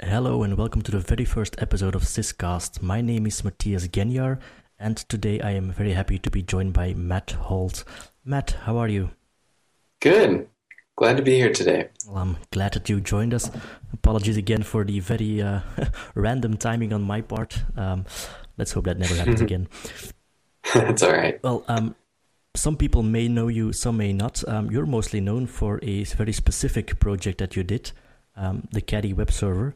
Hello and welcome to the very first episode of Syscast. My name is Mattias Geniar, and today I am very happy to be joined by Matt Holt. Matt, how are you? Good. Glad to be here today. Well, I'm glad that you joined us. Apologies again for the very uh, random timing on my part. Um, let's hope that never happens again. That's all right. Well, um, some people may know you, some may not. Um, you're mostly known for a very specific project that you did, um, the Caddy web server.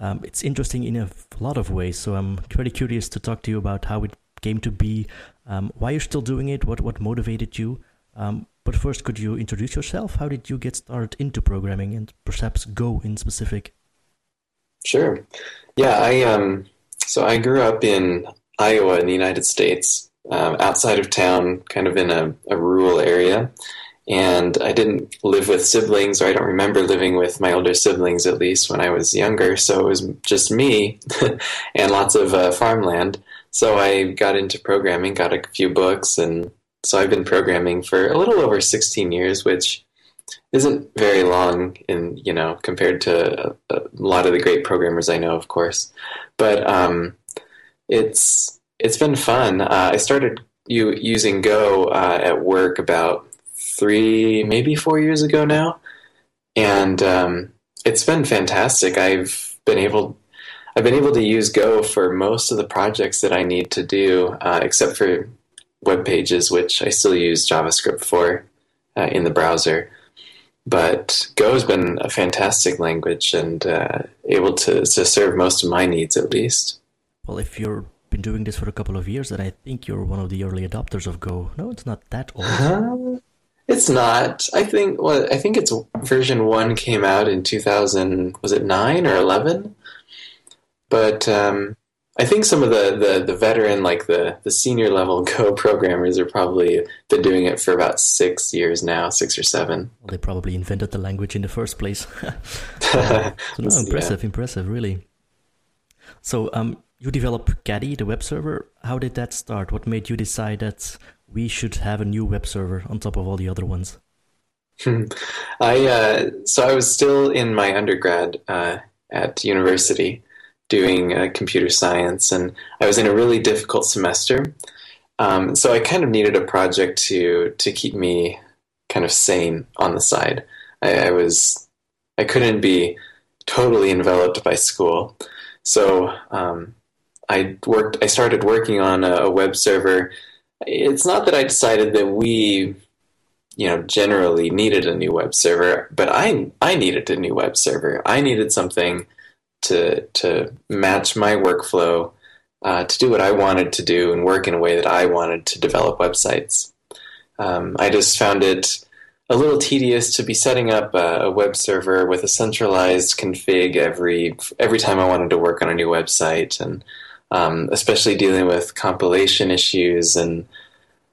Um, it's interesting in a lot of ways. So I'm very curious to talk to you about how it came to be, um, why you're still doing it, what what motivated you. Um, but first, could you introduce yourself? How did you get started into programming, and perhaps Go in specific? Sure. Yeah, I um, so I grew up in Iowa in the United States, um, outside of town, kind of in a, a rural area and I didn't live with siblings, or I don't remember living with my older siblings at least when I was younger. So it was just me and lots of uh, farmland. So I got into programming, got a few books, and so I've been programming for a little over 16 years, which isn't very long in you know compared to a, a lot of the great programmers I know, of course. But um, it's it's been fun. Uh, I started using Go uh, at work about three, maybe four years ago now, and um, it's been fantastic. I've been able, I've been able to use Go for most of the projects that I need to do, uh, except for web pages, which I still use JavaScript for uh, in the browser. But Go has been a fantastic language and uh, able to, to serve most of my needs at least. Well, if you've been doing this for a couple of years, then I think you're one of the early adopters of Go. No, it's not that old. It's not. I think. Well, I think it's version one came out in two thousand. Was it nine or eleven? But um, I think some of the, the, the veteran, like the, the senior level Go programmers, are probably been doing it for about six years now, six or seven. Well, they probably invented the language in the first place. so, no, impressive, yeah. impressive, really. So, um, you develop Caddy, the web server. How did that start? What made you decide that we should have a new web server on top of all the other ones? I uh, so I was still in my undergrad uh, at university doing uh, computer science, and I was in a really difficult semester. Um, so I kind of needed a project to to keep me kind of sane on the side. I, I was I couldn't be totally enveloped by school, so um, I worked. I started working on a, a web server it's not that I decided that we, you know, generally needed a new web server, but I I needed a new web server. I needed something to to match my workflow, uh, to do what I wanted to do and work in a way that I wanted to develop websites. Um, I just found it a little tedious to be setting up a, a, web server with a centralized config every every time I wanted to work on a new website and um, especially dealing with compilation issues and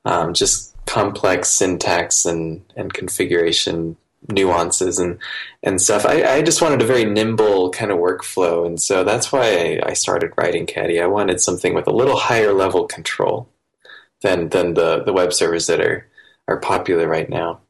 um, just complex syntax and, and configuration nuances and and stuff. I, I just wanted a very nimble kind of workflow, and so that's why I, I started writing Caddy. I wanted something with a little higher level control than than the the web servers that are are popular right now.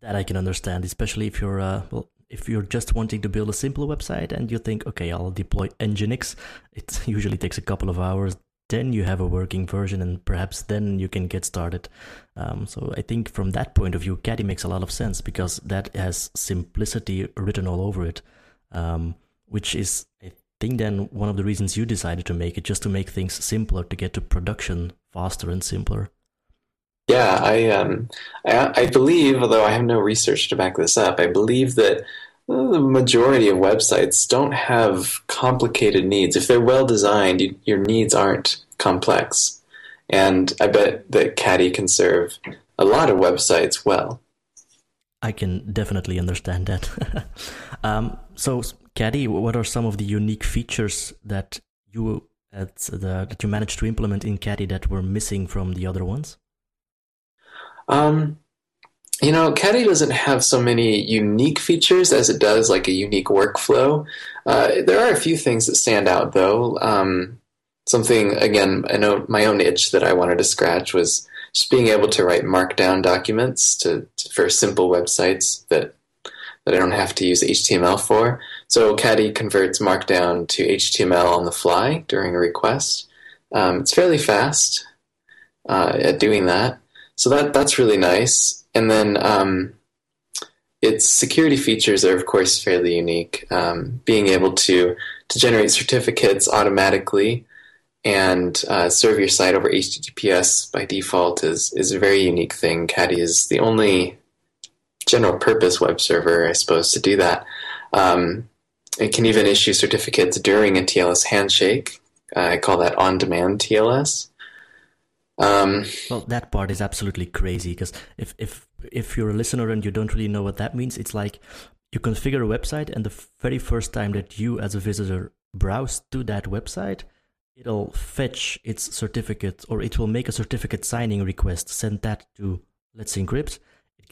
That I can understand, especially if you're uh, well, if you're just wanting to build a simple website and you think, okay, I'll deploy Nginx, it usually takes a couple of hours. Then you have a working version, and perhaps then you can get started. Um, so I think from that point of view, Caddy makes a lot of sense because that has simplicity written all over it, um, which is, I think, then one of the reasons you decided to make it, just to make things simpler, to get to production faster and simpler. Yeah, I, um, I, I believe, although I have no research to back this up, I believe that the majority of websites don't have complicated needs. If they're well designed, you, your needs aren't complex. And I bet that Caddy can serve a lot of websites well. I can definitely understand that. um, so, Caddy, what are some of the unique features that you the, that you managed to implement in Caddy that were missing from the other ones? Um, you know, Caddy doesn't have so many unique features as it does like a unique workflow. Uh, there are a few things that stand out though. Um, something again, I know my own itch that I wanted to scratch was just being able to write Markdown documents to, to for simple websites that that I don't have to use HTML for. So Caddy converts Markdown to HTML on the fly during a request. Um, it's fairly fast uh, at doing that, so that that's really nice. And then um, its security features are, of course, fairly unique. Um, being able to to generate certificates automatically and uh, serve your site over HTTPS by default is is a very unique thing. Caddy is the only general purpose web server, I suppose, to do that. Um, it can even issue certificates during a TLS handshake. Uh, I call that on demand TLS. Um, well, that part is absolutely crazy because if, if if you're a listener and you don't really know what that means, it's like you configure a website, and the very first time that you, as a visitor, browse to that website, it'll fetch its certificate or it will make a certificate signing request, send that to Let's Encrypt.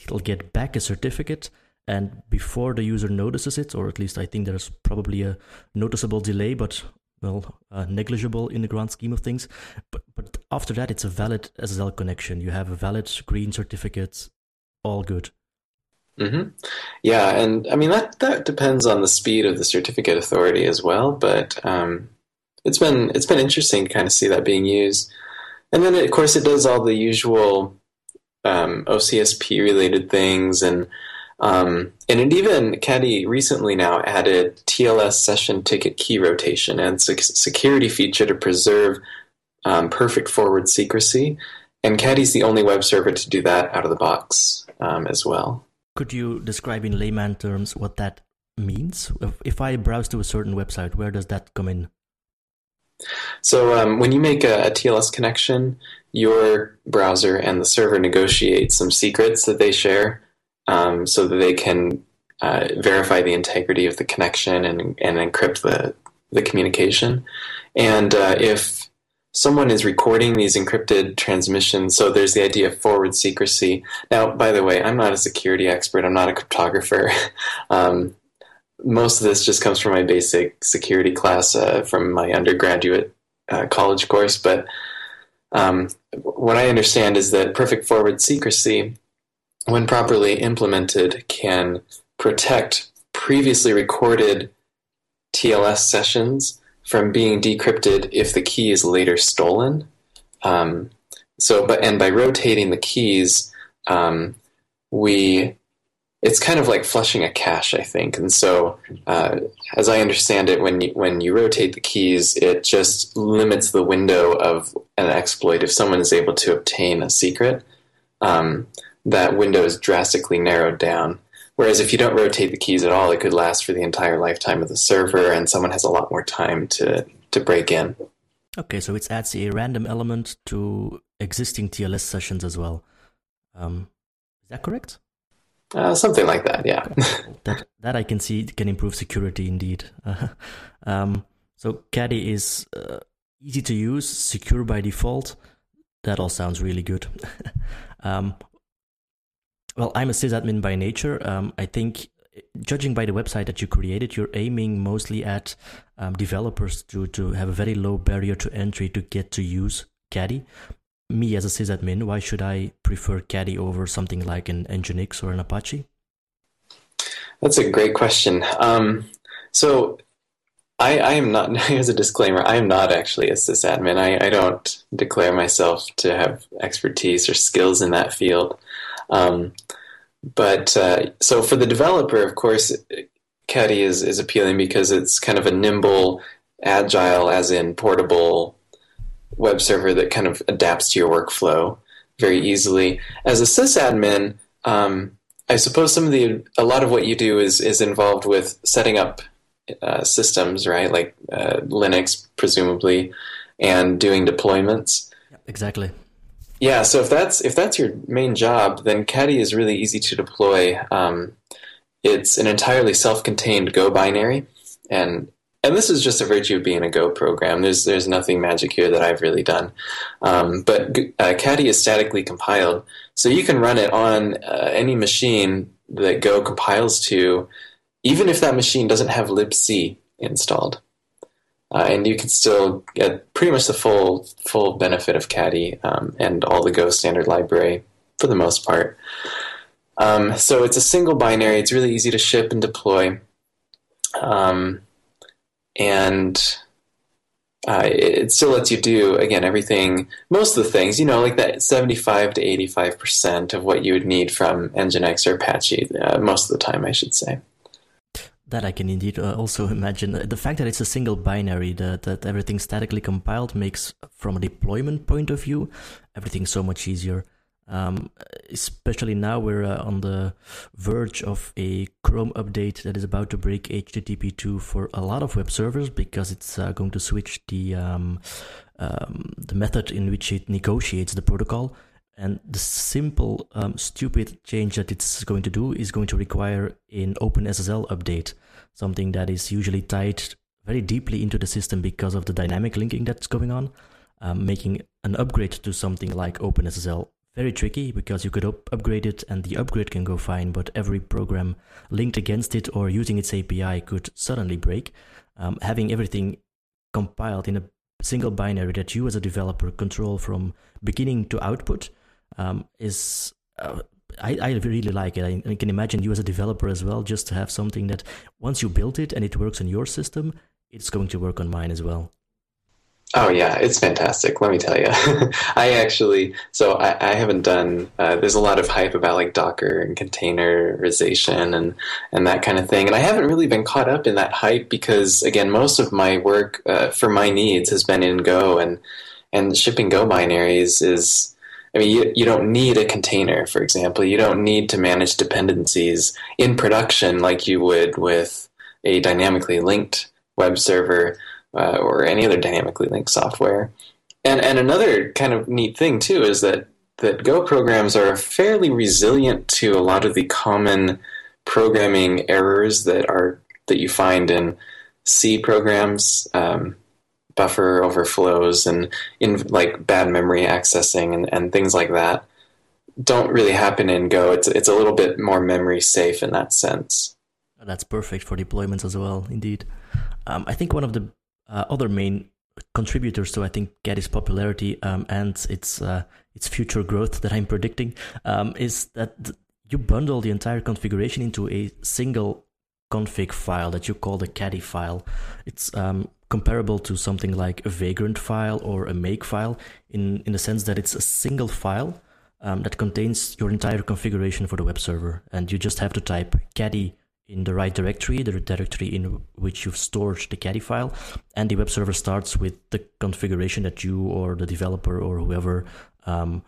It'll get back a certificate, and before the user notices it, or at least I think there's probably a noticeable delay, but well, uh, negligible in the grand scheme of things. But but after that, it's a valid SSL connection. You have a valid green certificate, all good. Mm-hmm. Yeah, and I mean that that depends on the speed of the certificate authority as well. But um, it's been it's been interesting to kind of see that being used. And then of course it does all the usual um, OCSP related things and um, and it even Caddy recently now added TLS session ticket key rotation and security feature to preserve um, perfect forward secrecy. And Caddy's the only web server to do that out of the box um, as well. Could you describe in layman terms what that means? If I browse to a certain website, where does that come in? So um, when you make a, a, TLS connection, your browser and the server negotiate some secrets that they share, um, so that they can uh, verify the integrity of the connection and, and encrypt the the communication. And uh, if someone is recording these encrypted transmissions, so there's the idea of forward secrecy. Now, by the way, I'm not a security expert. I'm not a cryptographer. um, most of this just comes from my basic security class uh, from my undergraduate uh, college course. But um, what I understand is that perfect forward secrecy, when properly implemented, can protect previously recorded TLS sessions from being decrypted if the key is later stolen. Um, so, but and by rotating the keys, um, we it's kind of like flushing a cache, I think. And so, uh, as I understand it, when you, when you rotate the keys, it just limits the window of an exploit. If someone is able to obtain a secret, um, that window is drastically narrowed down. Whereas if you don't rotate the keys at all, it could last for the entire lifetime of the server, and someone has a lot more time to to break in. Okay, so it adds a random element to existing TLS sessions as well. Um, is that correct? Uh, something like that, yeah. that that I can see can improve security indeed. Uh, um, so Caddy is uh, easy to use, secure by default. That all sounds really good. um, well, I'm a sysadmin by nature. Um, I think, judging by the website that you created, you're aiming mostly at um, developers to to have a very low barrier to entry to get to use Caddy me as a sysadmin, why should I prefer Caddy over something like an Nginx or an Apache? That's a great question. Um, so I, I, am not, as a disclaimer, I am not actually a sysadmin. I, I don't declare myself to have expertise or skills in that field. Um, but uh, so for the developer, of course, Caddy is, is appealing because it's kind of a nimble, agile, as in portable web server that kind of adapts to your workflow very easily. As a sysadmin, um, I suppose some of the a lot of what you do is is involved with setting up uh, systems, right? Like uh, Linux, presumably, and doing deployments. Exactly. Yeah. So if that's if that's your main job, then Caddy is really easy to deploy. Um, it's an entirely self-contained Go binary, and and this is just a virtue of being a Go program. There's there's nothing magic here that I've really done. Um, but uh, Caddy is statically compiled, so you can run it on uh, any machine that Go compiles to, even if that machine doesn't have libc installed. Uh, and you can still get pretty much the full full benefit of Caddy um, and all the Go standard library for the most part. Um, so it's a single binary. It's really easy to ship and deploy. Um, and uh, it still lets you do again everything most of the things you know like that 75 to 85 percent of what you would need from nginx or apache uh, most of the time i should say that I can indeed uh, also imagine. The fact that it's a single binary, that, that everything's statically compiled, makes, from a deployment point of view, everything so much easier. Um, especially now we're uh, on the verge of a Chrome update that is about to break HTTP2 for a lot of web servers because it's uh, going to switch the um, um, the method in which it negotiates the protocol. And the simple, um, stupid change that it's going to do is going to require an OpenSSL update, something that is usually tied very deeply into the system because of the dynamic linking that's going on, um, making an upgrade to something like OpenSSL very tricky because you could up- upgrade it and the upgrade can go fine, but every program linked against it or using its API could suddenly break. Um, having everything compiled in a single binary that you as a developer control from beginning to output um, is. Uh, I, I really like it. I, I can imagine you as a developer as well, just to have something that once you build it and it works on your system, it's going to work on mine as well. Oh yeah, it's fantastic. Let me tell you, I actually so I, I haven't done. Uh, there's a lot of hype about like Docker and containerization and and that kind of thing, and I haven't really been caught up in that hype because again, most of my work uh, for my needs has been in Go and and shipping Go binaries is. I mean, you, you don't need a container, for example. You don't need to manage dependencies in production like you would with a dynamically linked web server uh, or any other dynamically linked software. And and another kind of neat thing too is that that Go programs are fairly resilient to a lot of the common programming errors that are that you find in C programs, um, buffer overflows, and in like bad memory accessing and, and things like that. Don't really happen in Go. It's it's a little bit more memory safe in that sense. That's perfect for deployments as well. Indeed, um, I think one of the uh, other main contributors to I think Caddy's popularity um, and its uh, its future growth that I'm predicting um, is that th- you bundle the entire configuration into a single config file that you call the Caddy file. It's um, comparable to something like a Vagrant file or a Make file in in the sense that it's a single file um, that contains your entire configuration for the web server, and you just have to type Caddy in the right directory, the directory in which you've stored the caddy file, and the web server starts with the configuration that you or the developer or whoever um,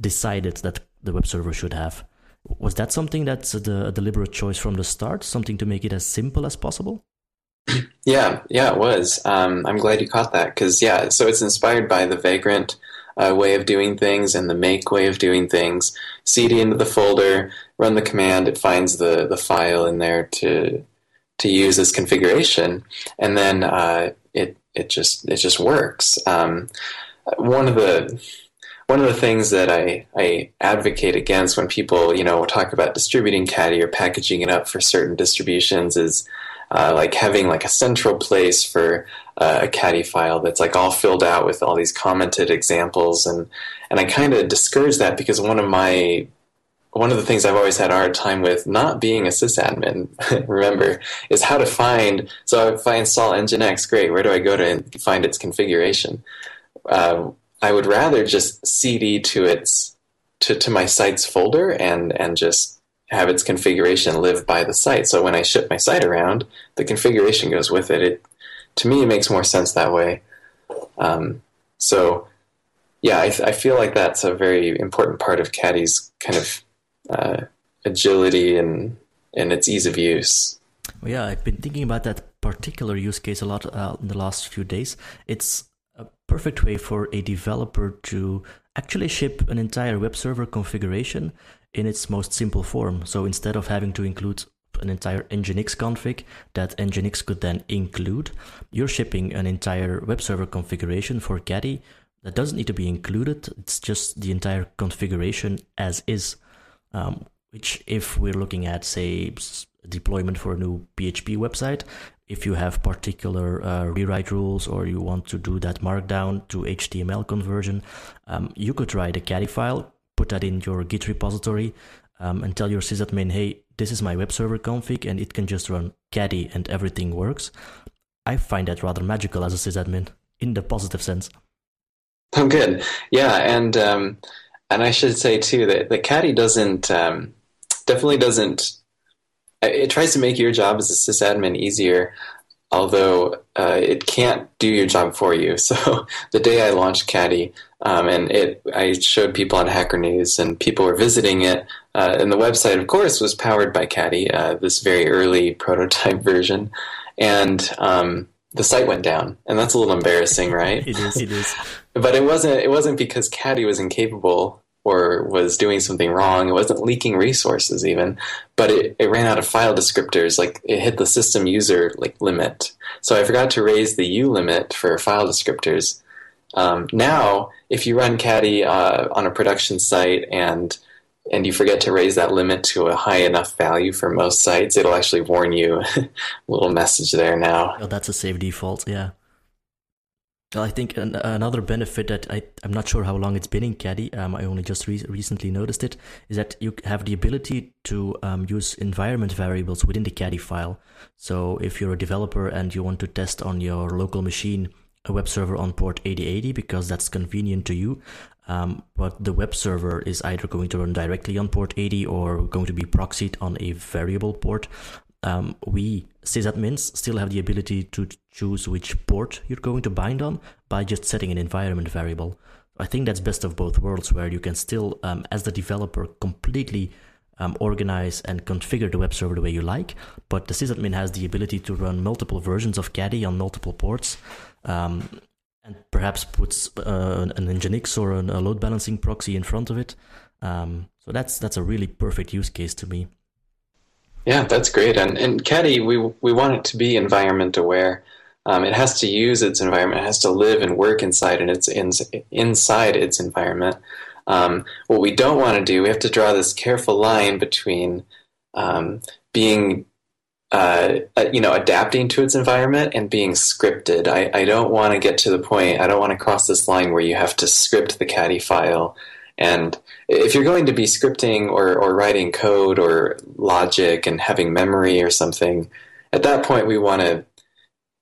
decided that the web server should have. Was that something that's a, a deliberate choice from the start, something to make it as simple as possible? Yeah, yeah, it was. Um, I'm glad you caught that because yeah, so it's inspired by the Vagrant uh, way of doing things and the make way of doing things. cd into the folder, run the command, it finds the, the file in there to to use as configuration, and then uh, it it just it just works. Um, one of the one of the things that I, I advocate against when people you know talk about distributing caddy or packaging it up for certain distributions is uh, like having like a central place for uh, a caddy file that's like all filled out with all these commented examples and and I kind of discourage that because one of my one of the things I've always had a hard time with not being a sysadmin, remember, is how to find. So if I install Nginx, great. Where do I go to find its configuration? Uh, I would rather just cd to its to, to my site's folder and and just have its configuration live by the site. So when I ship my site around, the configuration goes with it. It to me, it makes more sense that way. Um, so, yeah, I, I, feel like that's a very important part of Caddy's kind of uh, agility and and its ease of use. Well, yeah, I've been thinking about that particular use case a lot uh, in the last few days. It's a perfect way for a developer to actually ship an entire web server configuration in its most simple form. So instead of having to include an entire Nginx config that Nginx could then include, you're shipping an entire web server configuration for Caddy that doesn't need to be included. It's just the entire configuration as is. Um, which, if we're looking at, say, deployment for a new PHP website, if you have particular uh, rewrite rules or you want to do that markdown to HTML conversion, um, you could write a caddy file, put that in your Git repository, um, and tell your sysadmin, hey, this is my web server config and it can just run caddy and everything works. I find that rather magical as a sysadmin in the positive sense. Oh, good. Yeah, and um, and I should say too that the caddy doesn't um, definitely doesn't. It tries to make your job as a sysadmin easier, although uh, it can't do your job for you. So the day I launched Caddy, um, and it, I showed people on Hacker News, and people were visiting it. Uh, and the website, of course, was powered by Caddy, uh, this very early prototype version, and um, the site went down, and that's a little embarrassing, right? it is. It is. but it wasn't. It wasn't because Caddy was incapable or was doing something wrong. It wasn't leaking resources even, but it, it ran out of file descriptors. Like it hit the system user like limit. So I forgot to raise the ulimit for file descriptors. Um, now, if you run Caddy uh, on a production site and and you forget to raise that limit to a high enough value for most sites, it'll actually warn you a little message there now. Oh, that's a save default, yeah. Well, I think an, another benefit that I, I'm not sure how long it's been in Caddy, um, I only just re- recently noticed it, is that you have the ability to um, use environment variables within the Caddy file. So if you're a developer and you want to test on your local machine a web server on port 8080 because that's convenient to you, um, but the web server is either going to run directly on port 80 or going to be proxied on a variable port, um, we sysadmins still have the ability to choose which port you're going to bind on by just setting an environment variable. I think that's best of both worlds, where you can still, um, as the developer, completely um, organize and configure the web server the way you like, but the sysadmin has the ability to run multiple versions of Caddy on multiple ports. Um, and perhaps puts uh, an Nginx or an, a load balancing proxy in front of it. Um, so that's that's a really perfect use case to me. Yeah, that's great. And and Caddy, we we want it to be environment aware. Um, it has to use its environment. It has to live and work inside and its in, inside its environment. Um, what we don't want to do, we have to draw this careful line between um, being, uh, uh, you know, adapting to its environment and being scripted. I, I don't want to get to the point. I don't want to cross this line where you have to script the Caddy file and if you're going to be scripting or, or writing code or logic and having memory or something, at that point we want to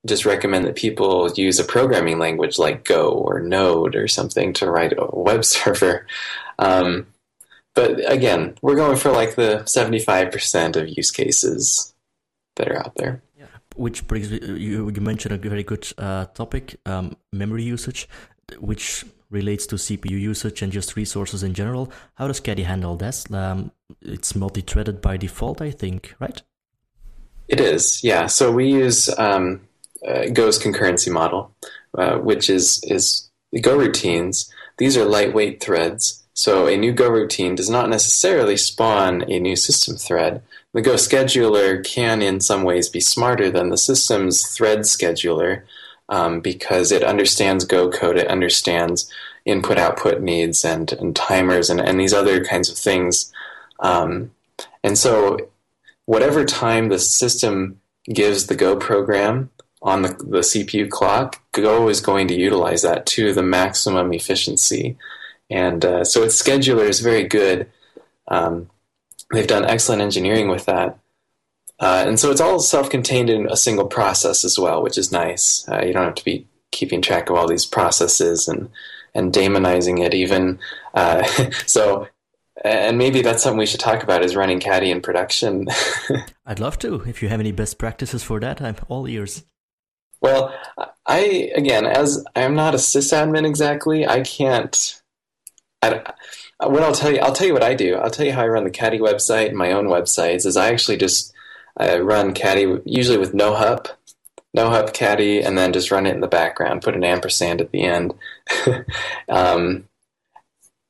just recommend that people use a programming language like Go or Node or something to write a web server. Um, but again, we're going for like the 75% of use cases that are out there. Which brings you, you mentioned a very good uh, topic, um, memory usage, which relates to CPU usage and just resources in general. How does Caddy handle this? Um, it's multi-threaded by default, I think, right? It is, yeah. So we use um, uh, Go's concurrency model, uh, which is is goroutines. These are lightweight threads. So a new goroutine does not necessarily spawn a new system thread. The Go scheduler can, in some ways, be smarter than the system's thread scheduler um, because it understands Go code, it understands input output needs and, and timers and, and these other kinds of things. Um, and so, whatever time the system gives the Go program on the, the CPU clock, Go is going to utilize that to the maximum efficiency. And uh, so, its scheduler is very good. Um, they've done excellent engineering with that. Uh, and so it's all self-contained in a single process as well, which is nice. Uh, you don't have to be keeping track of all these processes and and daemonizing it even. Uh, so, and maybe that's something we should talk about is running Caddy in production. I'd love to. If you have any best practices for that, I'm all ears. Well, I again, as I'm not a sysadmin exactly, I can't. I, what I'll tell you, I'll tell you what I do. I'll tell you how I run the Caddy website and my own websites. Is I actually just I run Caddy usually with no hup, no hup Caddy, and then just run it in the background. Put an ampersand at the end. um,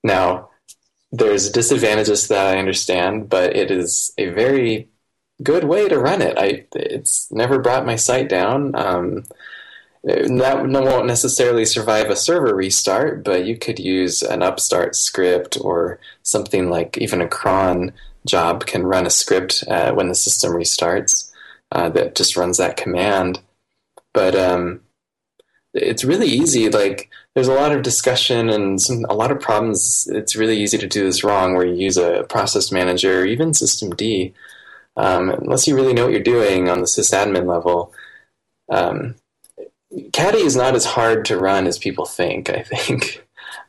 now, there's disadvantages that I understand, but it is a very good way to run it. I it's never brought my site down. Um, that won't necessarily survive a server restart, but you could use an upstart script or something like even a cron job can run a script uh, when the system restarts uh, that just runs that command. But um, it's really easy. Like there's a lot of discussion and some, a lot of problems. It's really easy to do this wrong, where you use a process manager or even systemd. um, unless you really know what you're doing on the sysadmin level, um, Caddy is not as hard to run as people think. I think.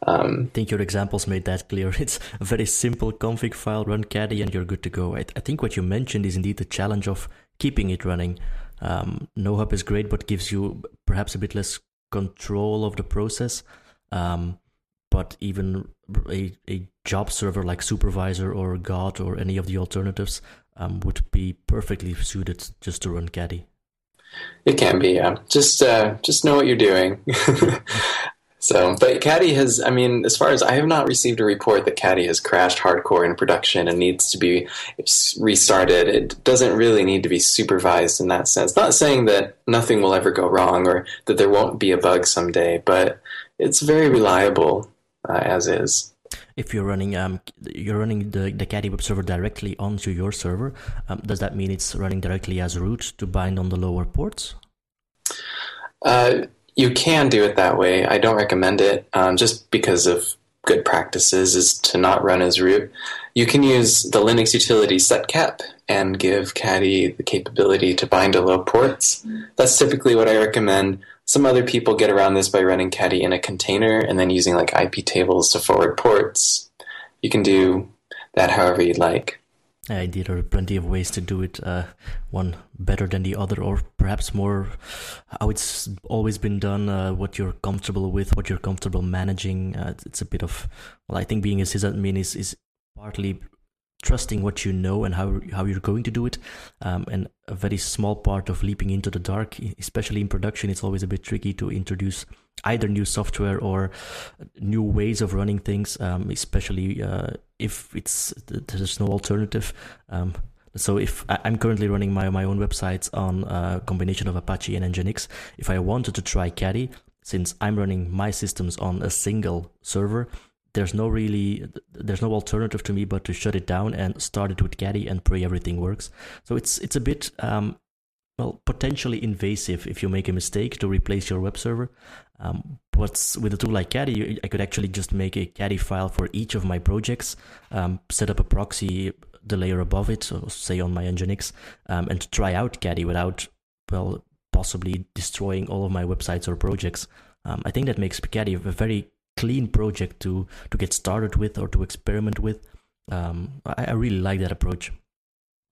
Um, I think your examples made that clear. It's a very simple config file, run Caddy, and you're good to go. I, I think what you mentioned is indeed the challenge of keeping it running. Um, nohup is great, but gives you perhaps a bit less control of the process. Um, but even a, a job server like Supervisor or God or any of the alternatives um, would be perfectly suited just to run Caddy. It can be, yeah. Just uh, just know what you're doing. so, but Caddy has, I mean, as far as I have not received a report that Caddy has crashed hardcore in production and needs to be restarted. It doesn't really need to be supervised in that sense. Not saying that nothing will ever go wrong or that there won't be a bug someday, but it's very reliable uh, as is. If you're running um, you're running the, the Caddy web server directly onto your server, um, does that mean it's running directly as root to bind on the lower ports? Uh, you can do it that way. I don't recommend it um, just because of good practices is to not run as root. You can use the Linux utility setcap and give Caddy the capability to bind to low ports. That's typically what I recommend. Some other people get around this by running Caddy in a container and then using like IP tables to forward ports. You can do that however you'd like. Indeed, there are plenty of ways to do it. Uh, one better than the other, or perhaps more how it's always been done. Uh, what you're comfortable with, what you're comfortable managing. Uh, it's a bit of well, I think being a sysadmin is is partly trusting what you know and how how you're going to do it, um, and a very small part of leaping into the dark, especially in production. It's always a bit tricky to introduce either new software or new ways of running things, um, especially uh, if it's there's no alternative. Um, so if I'm currently running my my own websites on a combination of Apache and Nginx, if I wanted to try Caddy, since I'm running my systems on a single server, there's no really there's no alternative to me but to shut it down and start it with Caddy and pray everything works. So it's it's a bit um, well potentially invasive if you make a mistake to replace your web server. Um, but with a tool like Caddy, I could actually just make a Caddy file for each of my projects, um, set up a proxy the layer above it, so say on my Nginx, um, and try out Caddy without well possibly destroying all of my websites or projects. Um, I think that makes Caddy a very clean project to to get started with or to experiment with. Um, I, I really like that approach.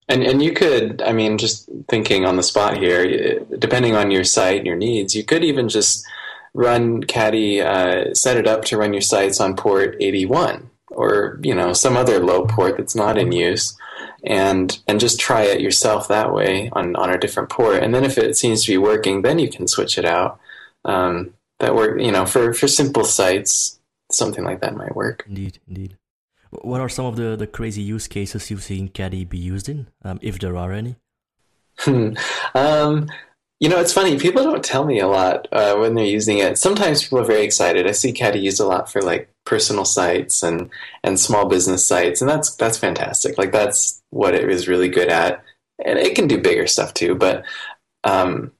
And and you could, I mean, just thinking on the spot here, depending on your site and your needs, you could even just run Caddy, uh, set it up to run your sites on port 81 or you know some other low port that's not in use, and and just try it yourself that way on on a different port. And then if it seems to be working, then you can switch it out. Um, that work. You know, for for simple sites, something like that might work. Indeed, indeed. What are some of the, the crazy use cases you've seen Caddy be used in, um, if there are any? um, you know, it's funny. People don't tell me a lot uh, when they're using it. Sometimes people are very excited. I see Caddy used a lot for like personal sites and and small business sites, and that's that's fantastic. Like that's what it is really good at, and it can do bigger stuff too. But um,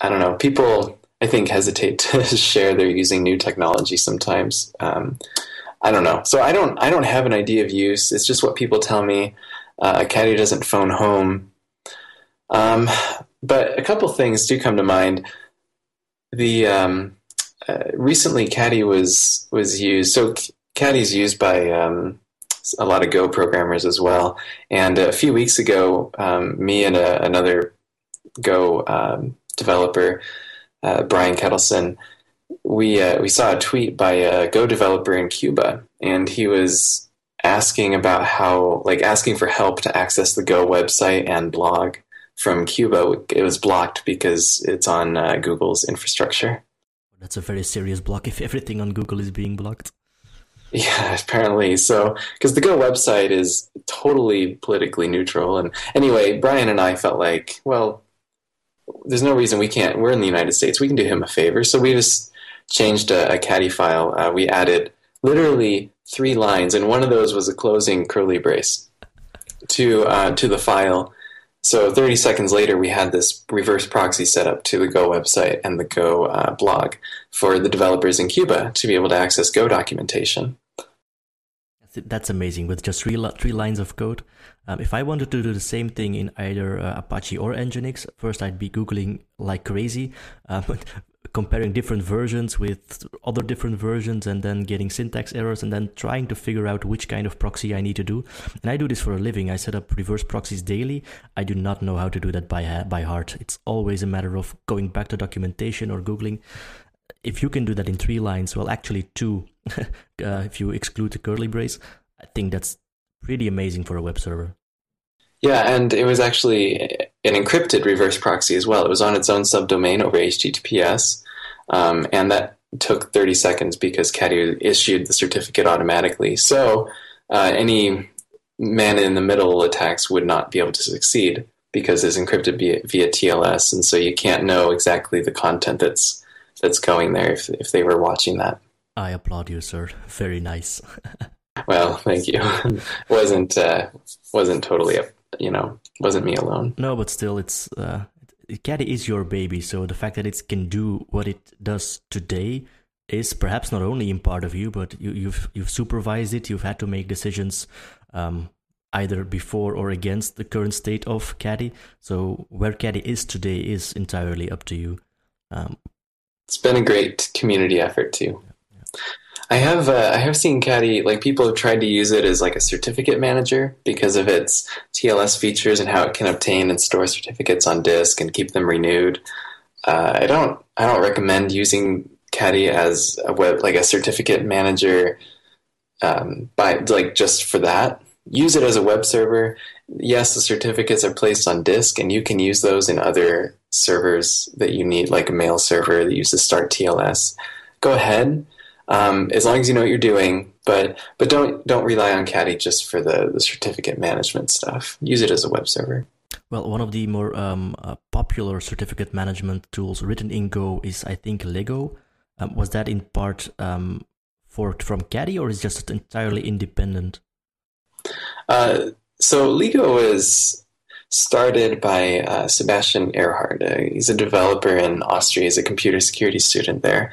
I don't know. People I think hesitate to share they're using new technology sometimes. Um, I don't know. So I don't I don't have an idea of use. It's just what people tell me. Uh, Caddy doesn't phone home. Um, but a couple things do come to mind. The um, uh, recently Caddy was was used. So Caddy's used by um, a lot of Go programmers as well. And a few weeks ago, um, me and a, another Go um, developer uh, Brian Ketelsen, we uh, we saw a tweet by a Go developer in Cuba, and he was asking about how, like, asking for help to access the Go website and blog from Cuba. It was blocked because it's on uh, Google's infrastructure. That's a very serious block if everything on Google is being blocked. Yeah, apparently. So, because the Go website is totally politically neutral. And anyway, Brian and I felt like, well, there's no reason we can't. We're in the United States. We can do him a favor. So we just changed a, a caddy file. Uh, we added literally three lines, and one of those was a closing curly brace to uh, to the file. So 30 seconds later, we had this reverse proxy set up to the Go website and the Go uh, blog for the developers in Cuba to be able to access Go documentation. That's amazing. With just three, three lines of code, Um, if I wanted to do the same thing in either uh, Apache or Nginx, first I'd be Googling like crazy, um, comparing different versions with other different versions and then getting syntax errors and then trying to figure out which kind of proxy I need to do. And I do this for a living. I set up reverse proxies daily. I do not know how to do that by, by heart. It's always a matter of going back to documentation or Googling. If you can do that in three lines, well, actually two, uh, if you exclude the curly brace, I think that's pretty amazing for a web server. Yeah, and it was actually an encrypted reverse proxy as well. It was on its own subdomain over HTTPS, um, and that took 30 seconds because Caddy issued the certificate automatically. So uh, any man in the middle attacks would not be able to succeed because it's encrypted via, via TLS, and so you can't know exactly the content that's that's going there if if they were watching that. I applaud you, sir. Very nice. well, thank you. wasn't uh, wasn't totally a you know, wasn't me alone. No, but still, it's uh, Caddy is your baby, so the fact that it can do what it does today is perhaps not only in part of you, but you, have you've, you've supervised it. You've had to make decisions um, either before or against the current state of Caddy. So where Caddy is today is entirely up to you. Um, it's been a great community effort too. Yeah. I have uh, I have seen Caddy like people have tried to use it as like a certificate manager because of its TLS features and how it can obtain and store certificates on disk and keep them renewed. Uh, I don't I don't recommend using Caddy as a web like a certificate manager um, by like just for that. Use it as a web server. Yes, the certificates are placed on disk, and you can use those in other servers that you need, like a mail server that uses Start TLS. Go ahead um, as long as you know what you're doing. But but don't don't rely on Caddy just for the, the certificate management stuff. Use it as a web server. Well, one of the more um, uh, popular certificate management tools written in Go is, I think, Lego. Um, was that in part um, forked from Caddy, or is it just entirely independent? Uh, so Lego is started by uh, Sebastian Erhart. Uh, he's a developer in Austria. He's a computer security student there,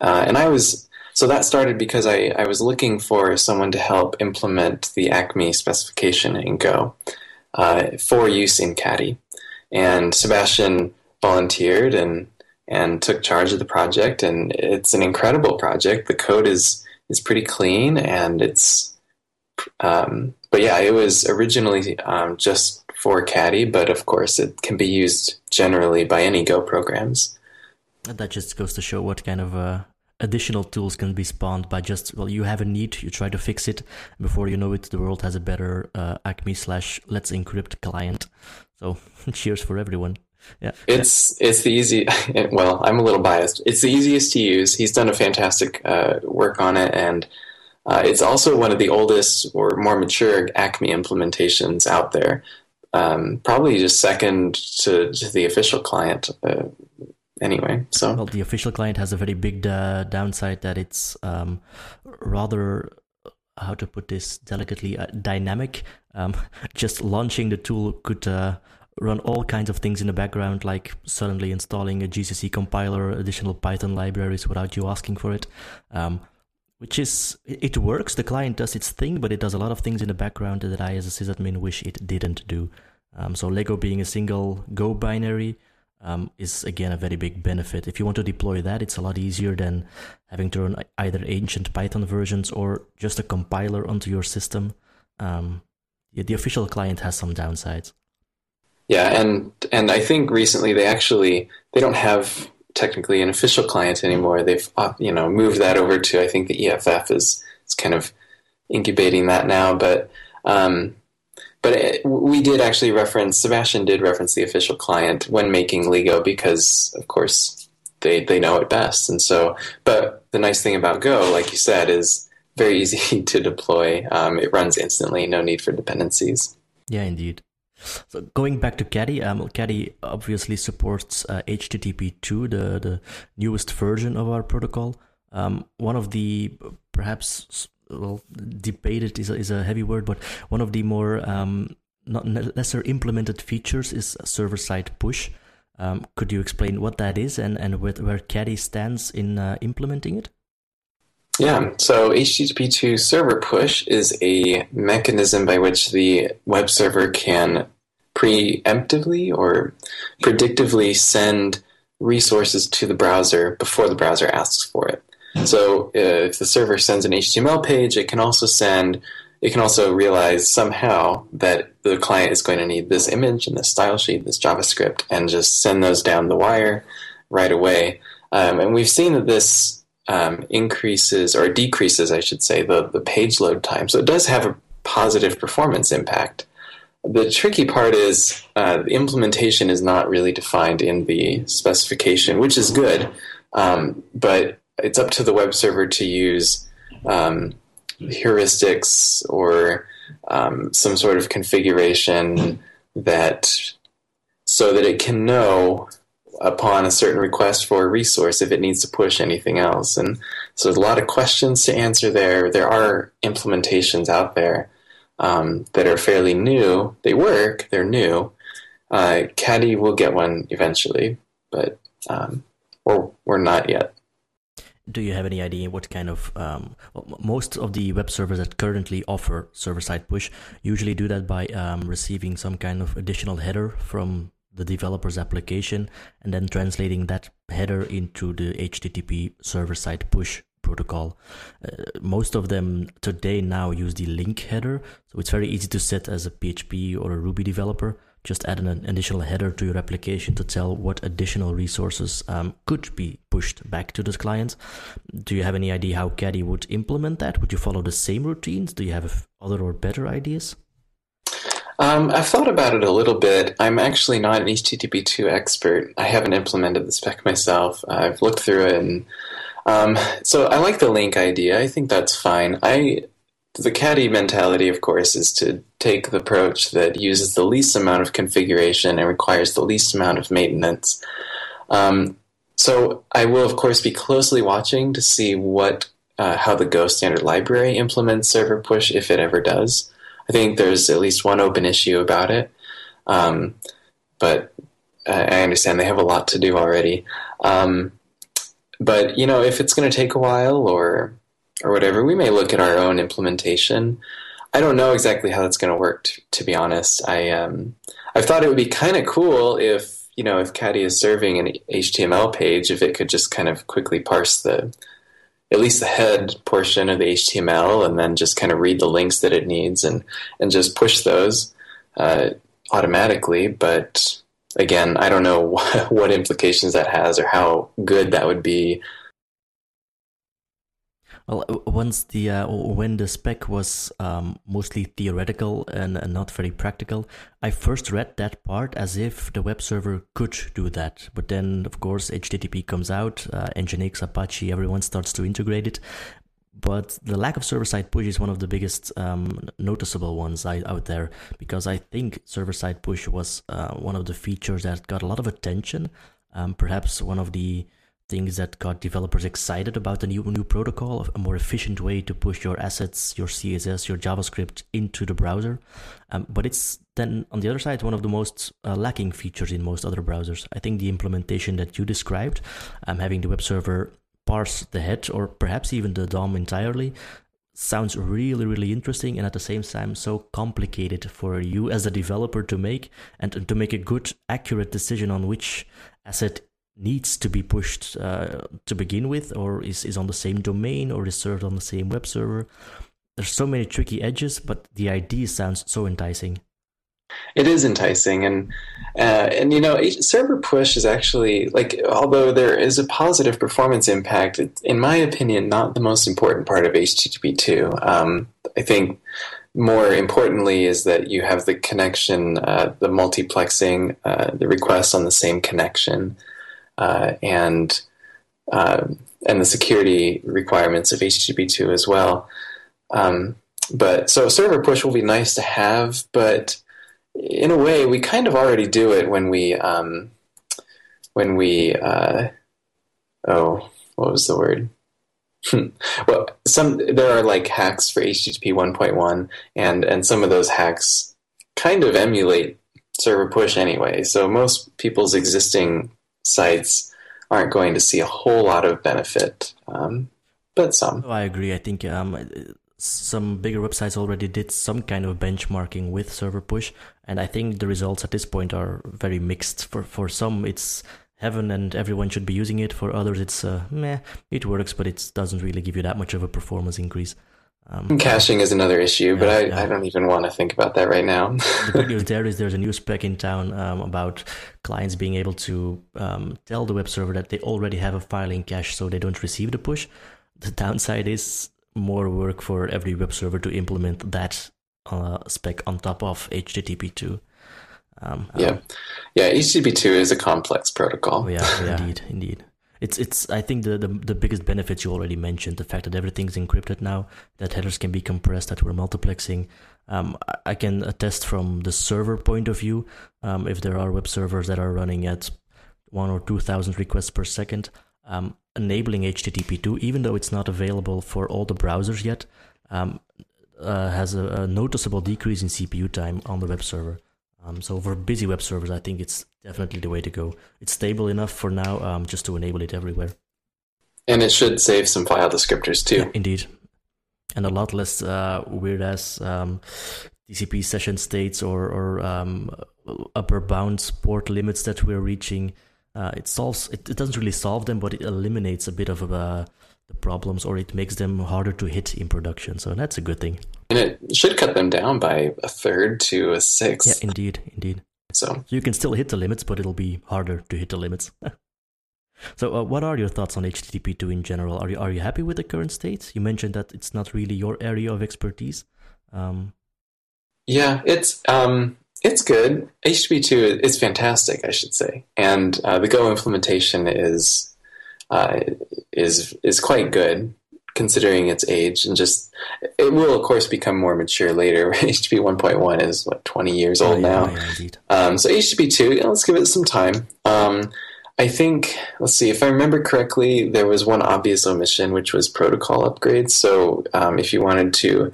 uh, and I was so that started because I, I was looking for someone to help implement the Acme specification in Go uh, for use in Caddy. And Sebastian volunteered and and took charge of the project and it's an incredible project. The code is is pretty clean and it's um, but yeah, it was originally um, just for Caddy, but of course it can be used generally by any Go programs. That just goes to show what kind of uh, additional tools can be spawned by just well you have a need you try to fix it before you know it the world has a better uh, acme slash let's encrypt client. So cheers for everyone. Yeah. It's it's the easy well i'm a little biased. It's the easiest to use. He's done a fantastic uh, work on it and uh, it's also one of the oldest or more mature acme implementations out there. Um, probably just second to, to the official client uh, anyway. So well, the official client has a very big uh, downside that it's um, rather how to put this delicately uh, dynamic. Um, just launching the tool could uh, run all kinds of things in the background, like suddenly installing a GCC compiler, additional Python libraries without you asking for it. Um, which is it works. The client does its thing, but it does a lot of things in the background that I, as a sysadmin, wish it didn't do. Um, so Lego being a single Go binary um, is again a very big benefit. If you want to deploy that, it's a lot easier than having to run either ancient Python versions or just a compiler onto your system. Um, the official client has some downsides. Yeah, and and I think recently they actually they don't have technically an official client anymore. They've uh, you know moved that over to I think the EFF is is kind of incubating that now, but um, but it, we did actually reference Sebastian did reference the official client when making Lego because, of course, they they know it best. And so, but the nice thing about Go, like you said, is very easy to deploy. Um, it runs instantly, no need for dependencies. Yeah, indeed. So going back to Caddy, um, Caddy obviously supports uh, HTTP2, the the newest version of our protocol. Um, one of the perhaps well, debated is a, is a heavy word, but one of the more um, not lesser implemented features is server side push. Um, could you explain what that is and, and where, where Caddy stands in uh, implementing it? Yeah, so HTTP2 server push is a mechanism by which the web server can preemptively or predictively send resources to the browser before the browser asks for it. So uh, if the server sends an HTML page, it can also send it can also realize somehow that the client is going to need this image and this style sheet, this JavaScript, and just send those down the wire right away. Um, and we've seen that this um, increases or decreases, I should say, the, the page load time. So it does have a positive performance impact. The tricky part is uh, the implementation is not really defined in the specification, which is good, um, but it's up to the web server to use um, heuristics or um, some sort of configuration that so that it can know upon a certain request for a resource if it needs to push anything else. And so there's a lot of questions to answer there. There are implementations out there um, that are fairly new. They work, they're new. Uh, Caddy will get one eventually, but um, we're, we're not yet do you have any idea what kind of um, most of the web servers that currently offer server-side push usually do that by um, receiving some kind of additional header from the developer's application and then translating that header into the http server-side push protocol. Uh, most of them today now use the link header so it's very easy to set as a php or a ruby developer just add an additional header to your application to tell what additional resources um, could be pushed back to the client. Do you have any idea how Caddy would implement that? Would you follow the same routines? Do you have other or better ideas? Um, I've thought about it a little bit. I'm actually not an HTTP2 expert. I haven't implemented the spec myself. I've looked through it, and um, so I like the link idea. I think that's fine. I the caddy mentality, of course, is to take the approach that uses the least amount of configuration and requires the least amount of maintenance. Um, so I will, of course, be closely watching to see what uh, how the Go standard library implements server push, if it ever does. I think there's at least one open issue about it, um, but I understand they have a lot to do already. Um, but you know, if it's going to take a while, or or whatever, we may look at our own implementation. I don't know exactly how that's going to work. T- to be honest, I um, I thought it would be kind of cool if you know if Caddy is serving an HTML page, if it could just kind of quickly parse the at least the head portion of the HTML and then just kind of read the links that it needs and and just push those uh, automatically. But again, I don't know what, what implications that has or how good that would be well, once the uh, when the spec was um, mostly theoretical and, and, not very practical, I first read that part as if the web server could do that. But then, of course, HTTP comes out, uh, Nginx, Apache, everyone starts to integrate it. But the lack of server-side push is one of the biggest um, noticeable ones out there because I think server-side push was uh, one of the features that got a lot of attention. Um, perhaps one of the things that got developers excited about the new new protocol, a more efficient way to push your assets, your CSS, your JavaScript into the browser. Um, but it's then on the other side one of the most uh, lacking features in most other browsers. I think the implementation that you described, um, having the web server parse the head or perhaps even the DOM entirely, sounds really really interesting and at the same time so complicated for you as a developer to make and to make a good accurate decision on which asset needs to be pushed uh, to begin with, or is, is on the same domain, or is served on the same web server. There's so many tricky edges, but the idea sounds so enticing. It is enticing, and uh, and you know, server push is actually like, although there is a positive performance impact, it's, in my opinion, not the most important part of HTTP two. Um, I think more importantly is that you have the connection, uh, the multiplexing, uh, the requests on the same connection uh, and uh, and the security requirements of HTTP2 as well. Um, but so server push will be nice to have, but in a way, we kind of already do it when we um, when we uh, oh what was the word? well, some there are like hacks for HTTP 1.1, and and some of those hacks kind of emulate server push anyway. So most people's existing sites aren't going to see a whole lot of benefit. Um, but some. Oh, I agree. I think um, some bigger websites already did some kind of benchmarking with server push, and I think the results at this point are very mixed. For for some, it's heaven and everyone should be using it. For others, it's uh, meh, it works, but it doesn't really give you that much of a performance increase. Um, Caching is another issue, yeah, but I, yeah. I don't even want to think about that right now. the good news there is there's a new spec in town um, about clients being able to um, tell the web server that they already have a file in cache so they don't receive the push. The downside is more work for every web server to implement that uh, spec on top of HTTP2. Um, yeah, um, yeah. HTTP2 is a complex protocol. Oh yeah, yeah indeed, indeed. It's it's. I think the, the the biggest benefits you already mentioned the fact that everything's encrypted now, that headers can be compressed, that we're multiplexing. Um, I can attest from the server point of view. Um, if there are web servers that are running at one or two thousand requests per second, um, enabling HTTP2, even though it's not available for all the browsers yet, um, uh, has a, a, noticeable decrease in CPU time on the web server. Um, so for busy web servers, I think it's definitely the way to go. It's stable enough for now, um, just to enable it everywhere. And it should save some file descriptors too. Yeah, indeed, and a lot less uh, weird as um, TCP session states or, or um, upper bound port limits that we're reaching uh, it solves it, it, doesn't really solve them but it eliminates a bit of uh, the problems or it makes them harder to hit in production so that's a good thing and it should cut them down by a third to a sixth. Yeah indeed indeed. So, you can still hit the limits but it'll be harder to hit the limits. So uh, what are your thoughts on http2 in general? Are you are you happy with the current state? You mentioned that it's not really your area of expertise. Um, yeah it's um it's good. HTTP2 is fantastic, I should say, and uh, the Go implementation is uh, is is quite good considering its age and just it will of course become more mature later. HTTP 1.1 is what 20 years old oh, yeah, now. Yeah, um, so HTTP 2, yeah, let's give it some time. Um, I think let's see if I remember correctly, there was one obvious omission which was protocol upgrades. So um, if you wanted to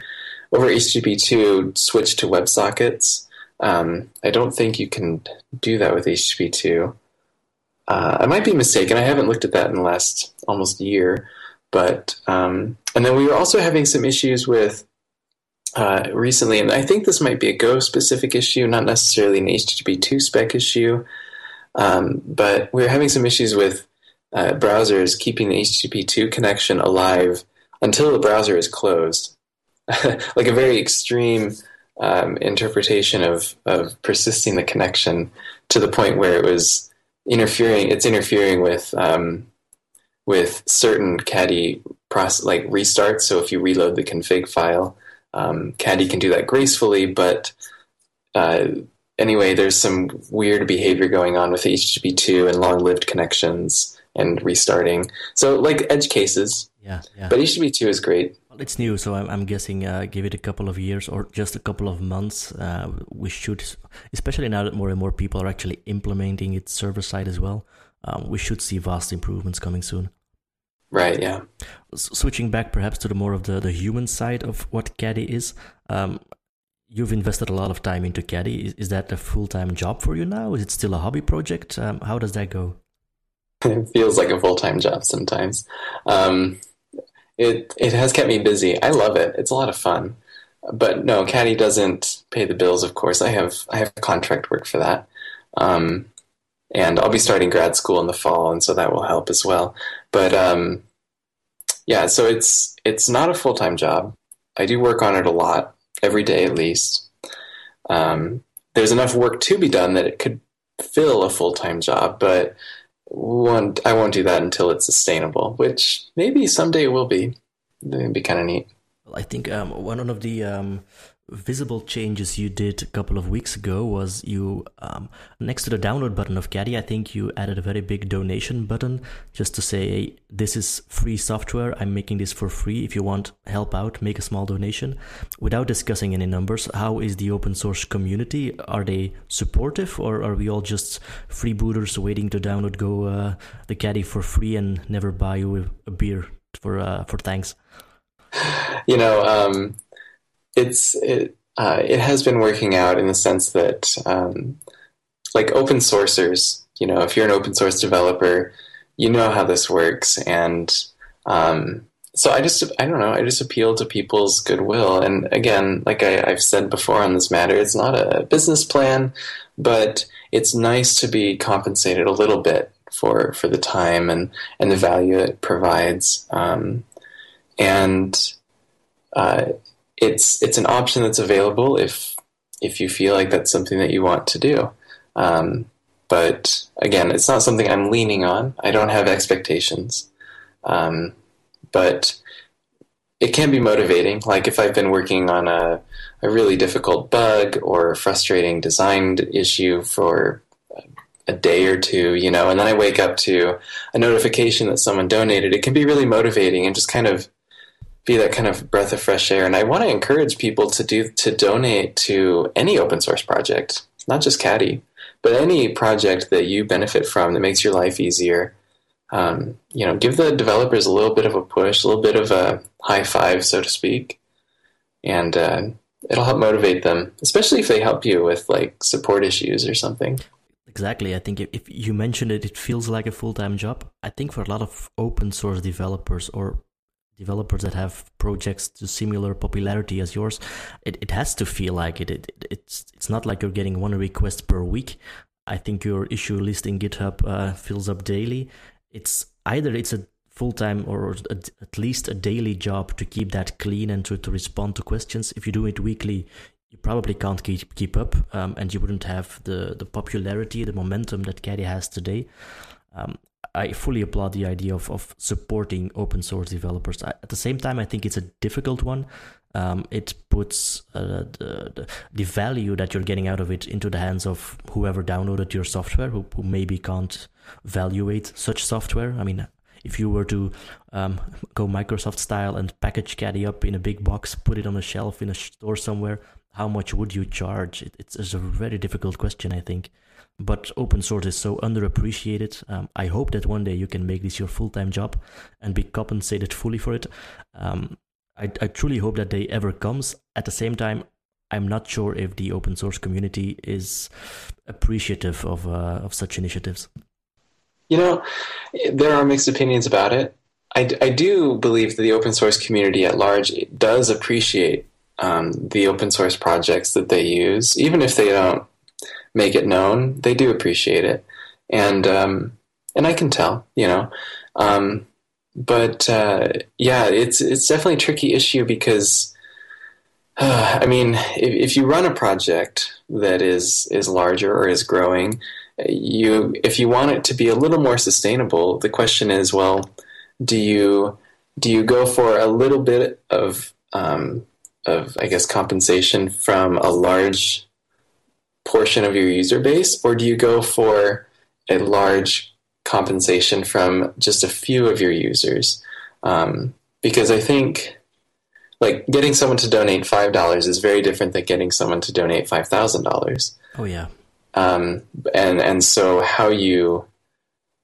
over HTTP 2 switch to WebSockets um, I don't think you can do that with HTTP2. Uh, I might be mistaken. I haven't looked at that in the last almost year. But um, and then we were also having some issues with uh, recently, and I think this might be a Go specific issue, not necessarily an HTTP2 spec issue. Um, but we are having some issues with uh, browsers keeping the HTTP2 connection alive until the browser is closed. like a very extreme um, interpretation of, of persisting the connection to the point where it was interfering. It's interfering with um, with certain caddy process like restarts. So if you reload the config file, um, caddy can do that gracefully. But uh, anyway, there's some weird behavior going on with HTTP2 and long-lived connections and restarting. So like edge cases. Yeah, yeah. But HTTP2 is great Well, it's new, so I'm, I'm guessing uh, give it a couple of years or just a couple of months. Uh, we should, especially now that more and more people are actually implementing it server side as well. Um, we should see vast improvements coming soon. Right. Yeah. S- switching back, perhaps to the more of the, the human side of what Caddy is. Um, you've invested a lot of time into Caddy. Is, is that a full time job for you now? Is it still a hobby project? Um, how does that go? It feels like a full time job sometimes. Um, it it has kept me busy. I love it. It's a lot of fun. But no, Caddy doesn't pay the bills. Of course, I have I have contract work for that, um, and I'll be starting grad school in the fall, and so that will help as well. But um, yeah, so it's it's not a full time job. I do work on it a lot every day at least. Um, there's enough work to be done that it could fill a full time job, but won't, I won't do that until it's sustainable, which maybe someday it will be. It'd be kind of neat. I think um, one of the um, visible changes you did a couple of weeks ago was you um, next to the download button of caddy i think you added a very big donation button just to say hey, this is free software. I'm making this for free. If you want help out make a small donation. Without discussing any numbers how is the open source community? Are they supportive or are we all just freebooters waiting to download go uh, the caddy for free and never buy you a beer for uh, for thanks? You know um it's it, uh, it has been working out in the sense that um, like open sourcers, you know, if you're an open source developer, you know how this works, and um, so I just I don't know I just appeal to people's goodwill. And again like I, I've said before on this matter it's not a business plan but it's nice to be compensated a little bit for for the time and and the value it provides. Um, and uh, it's it's an option that's available if if you feel like that's something that you want to do. Um, but again it's not something I'm leaning on. I don't have expectations. Um, but it can be motivating. Like if I've been working on a, a really difficult bug or frustrating designed issue for a day or two, you know, and then I wake up to a notification that someone donated, it can be really motivating and just kind of be that kind of breath of fresh air. And I want to encourage people to do to donate to any open source project, not just Caddy, but any project that you benefit from that makes your life easier um, you know, give the developers a little bit of a push, a little bit of a high five, so to speak, and uh, it'll help motivate them, especially if they help you with like support issues or something. Exactly. I think if you mentioned it, it feels like a full time job. I think for a lot of open source developers or developers that have projects to similar popularity as yours, it, it has to feel like it. it. It's it's not like you're getting one request per week. I think your issue list in GitHub uh, fills up daily, it's either it's a full-time or a, at least a daily job to keep that clean and to, to respond to questions if you do it weekly you probably can't keep keep up um, and you wouldn't have the the popularity the momentum that Caddy has today um, I fully applaud the idea of, of supporting open source developers. At the same time, I think it's a difficult one. Um, it puts uh, the, the, the, value that you're getting out of it into the hands of whoever downloaded your software, who, who maybe can't evaluate such software. I mean, if you were to um, go Microsoft style and package Caddy up in a big box, put it on a shelf in a store somewhere, how much would you charge? It, it's, it's, a very difficult question, I think. But open source is so underappreciated. Um, I hope that one day you can make this your full time job and be compensated fully for it. Um, I, I truly hope that day ever comes. At the same time, I'm not sure if the open source community is appreciative of uh, of such initiatives. You know, there are mixed opinions about it. I, I do believe that the open source community at large does appreciate um, the open source projects that they use, even if they don't make it known. They do appreciate it, and um, and I can tell, you know. Um, but uh, yeah, it's it's definitely a tricky issue because uh, I mean, if, if, you run a project that is is larger or is growing, you if you want it to be a little more sustainable, the question is, well, do you do you go for a little bit of um, of I guess compensation from a large portion of your user base, or do you go for a large compensation from just a few of your users. Um, because I think like getting someone to donate five dollars is very different than getting someone to donate five thousand dollars. Oh yeah. Um, and and so how you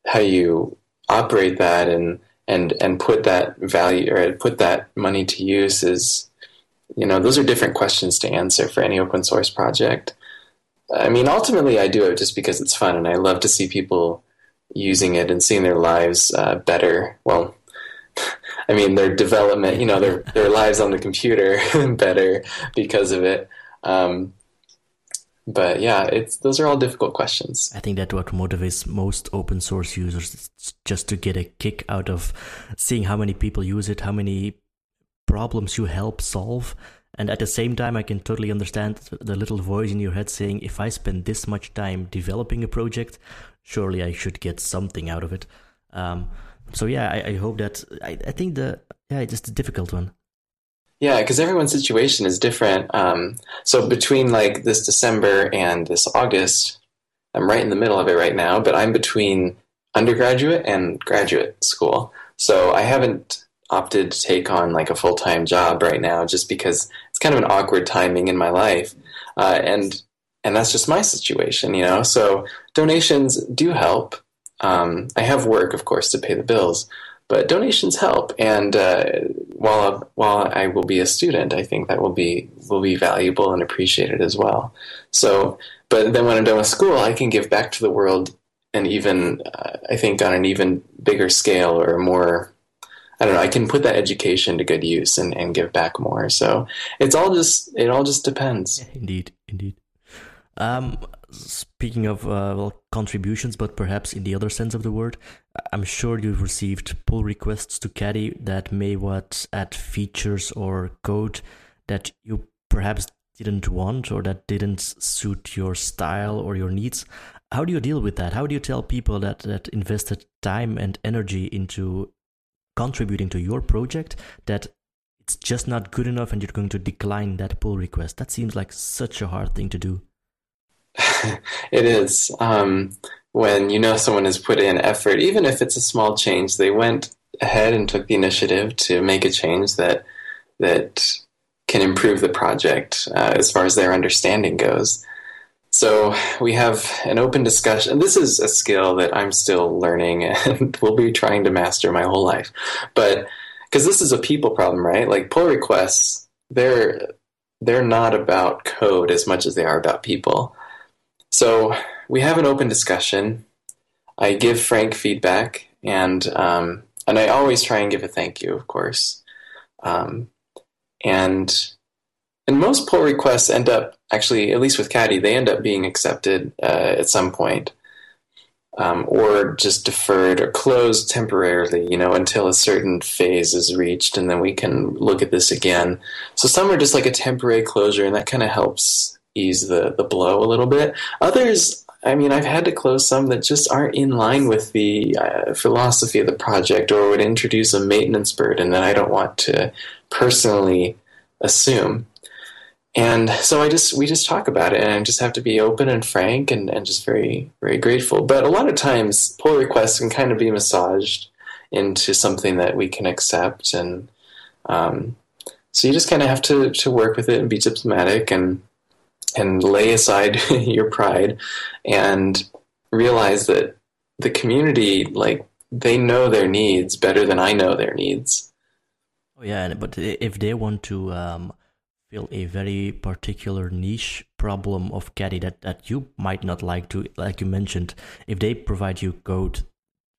how you operate that and and and put that value or put that money to use is you know those are different questions to answer for any open source project. I mean, ultimately, I do it just because it's fun, and I love to see people using it and seeing their lives uh, better. Well, I mean, their development, you know, their their lives on the computer better because of it. Um, but yeah, it's those are all difficult questions. I think that what motivates most open source users is just to get a kick out of seeing how many people use it, how many problems you help solve. And at the same time, I can totally understand the little voice in your head saying, if I spend this much time developing a project, surely I should get something out of it. Um, so yeah, I, I hope that I, I, think the yeah, it's just a difficult one. Yeah, because everyone's situation is different. Um, so between like this December and this August, I'm right in the middle of it right now, but I'm between undergraduate and graduate school. So I haven't opted to take on like a full time job right now, just because it's kind of an awkward timing in my life. Uh, and and that's just my situation, you know. So donations do help. Um, I have work, of course, to pay the bills, but donations help. And uh, while while I will be a student, I think that will be will be valuable and appreciated as well. So, but then when I'm done with school, I can give back to the world, and even uh, I think on an even bigger scale or more I don't know, I can put that education to good use and, and give back more. So it's all just, it all just depends. Indeed, indeed. Um, speaking of uh, well contributions, but perhaps in the other sense of the word, I'm sure you've received pull requests to Caddy that may what add features or code that you perhaps didn't want or that didn't suit your style or your needs. How do you deal with that? How do you tell people that that invested time and energy into contributing to your project that it's just not good enough and you're going to decline that pull request? That seems like such a hard thing to do. it is. Um, when you know someone has put in effort, even if it's a small change, they went ahead and took the initiative to make a change that that can improve the project uh, as far as their understanding goes. So we have an open discussion. This is a skill that I'm still learning and will be trying to master my whole life. But because this is a people problem, right? Like pull requests, they're they're not about code as much as they are about people. So we have an open discussion. I give frank feedback, and um, and I always try and give a thank you, of course. Um, and and most pull requests end up actually, at least with Caddy, they end up being accepted uh, at some point, um, or just deferred or closed temporarily, you know, until a certain phase is reached, and then we can look at this again. So some are just like a temporary closure, and that kind of helps ease the, the blow a little bit. Others, I mean, I've had to close some that just aren't in line with the uh, philosophy of the project or would introduce a maintenance burden that I don't want to personally assume. And so I just we just talk about it and I just have to be open and frank and, and just very, very grateful. But a lot of times pull requests can kind of be massaged into something that we can accept and um, so you just kind of have to, to work with it and be diplomatic and and lay aside your pride and realize that the community like they know their needs better than I know their needs. Oh yeah, but if they want to um, fill a very particular niche problem of Caddy that that you might not like to, like you mentioned, if they provide you code,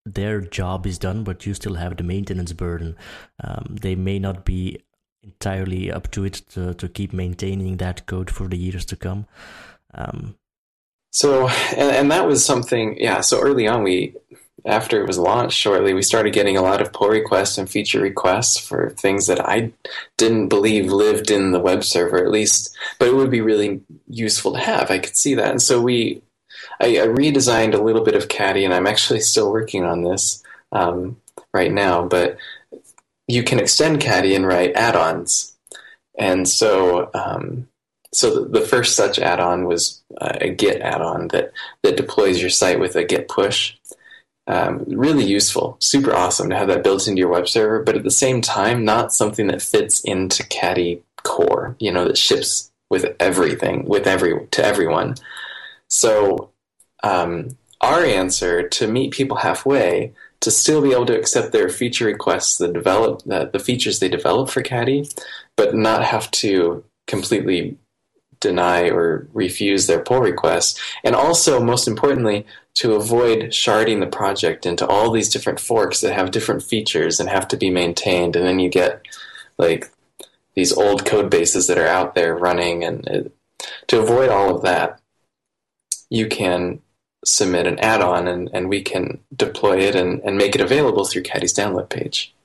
their job is done, but you still have the maintenance burden. Um, they may not be entirely up to it to, to keep maintaining that code for the years to come. Um, so, and, and that was something, yeah. So early on, we, after it was launched shortly, we started getting a lot of pull requests and feature requests for things that I didn't believe lived in the web server, at least, but it would be really useful to have. I could see that. And so we, I, I redesigned a little bit of Caddy, and I'm actually still working on this um, right now, but you can extend Caddy and write add-ons. And so, um, so the, first such add-on was uh, a Git add-on that that deploys your site with a Git push. Um, really useful, super awesome to have that built into your web server, but at the same time, not something that fits into Caddy core. You know, that ships with everything, with every to everyone. So, um, our answer to meet people halfway to still be able to accept their feature requests, the develop the, the features they develop for Caddy, but not have to completely deny or refuse their pull requests, and also most importantly to avoid sharding the project into all these different forks that have different features and have to be maintained, and then you get like these old code bases that are out there running, and it, to avoid all of that, you can submit an add-on and, and we can deploy it and, and make it available through Caddy's download page.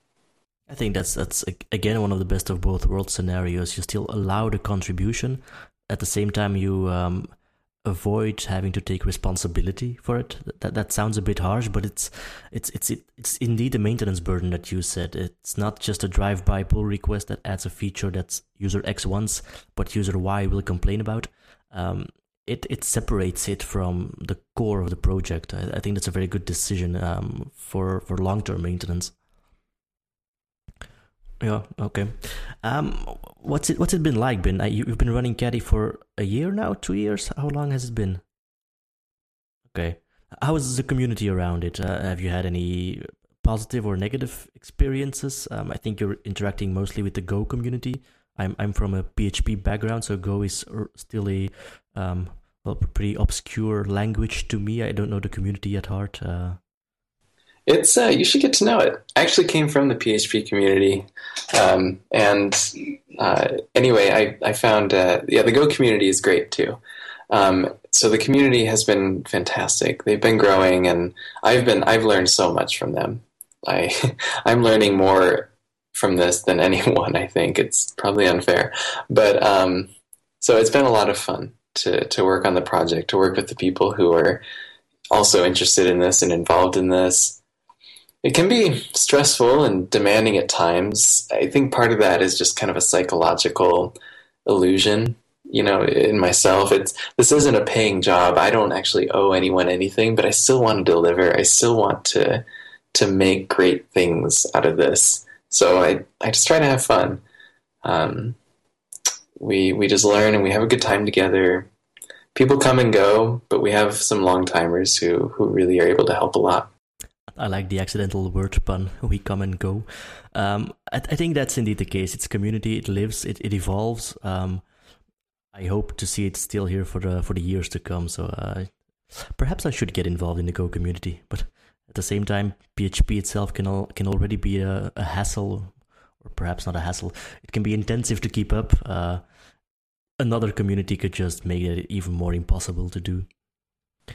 I think that's that's again one of the best of both world scenarios. You still allow the contribution, at the same time you um, avoid having to take responsibility for it. That that sounds a bit harsh, but it's it's it's it's indeed a maintenance burden that you said. It's not just a drive-by pull request that adds a feature that user X wants, but user Y will complain about. Um, it it separates it from the core of the project. I, I think that's a very good decision um, for for long term maintenance. Yeah. Okay. Um, what's it What's it been like, Ben? You've been running Caddy for a year now, two years. How long has it been? Okay. How is the community around it? Uh, have you had any positive or negative experiences? Um, I think you're interacting mostly with the Go community. I'm I'm from a PHP background, so Go is still a um, well, pretty obscure language to me. I don't know the community at heart. Uh... It's uh, you should get to know it. I actually came from the PHP community, um, and uh, anyway, I I found uh, yeah the Go community is great too. Um, so the community has been fantastic. They've been growing, and I've been I've learned so much from them. I I'm learning more from this than anyone. I think it's probably unfair, but um, so it's been a lot of fun to to work on the project, to work with the people who are also interested in this and involved in this it can be stressful and demanding at times. I think part of that is just kind of a psychological illusion, you know, in myself. It's this isn't a paying job. I don't actually owe anyone anything, but I still want to deliver. I still want to to make great things out of this. So I I just try to have fun. Um, we we just learn and we have a good time together. People come and go, but we have some long timers who who really are able to help a lot. I like the accidental word pun. We come and go. Um, I, I, think that's indeed the case. It's community. It lives. It, it evolves. Um, I hope to see it still here for the for the years to come. So uh, perhaps I should get involved in the Go community. But at the same time, PHP itself can al- can already be a, a, hassle, or perhaps not a hassle. It can be intensive to keep up. Uh, another community could just make it even more impossible to do.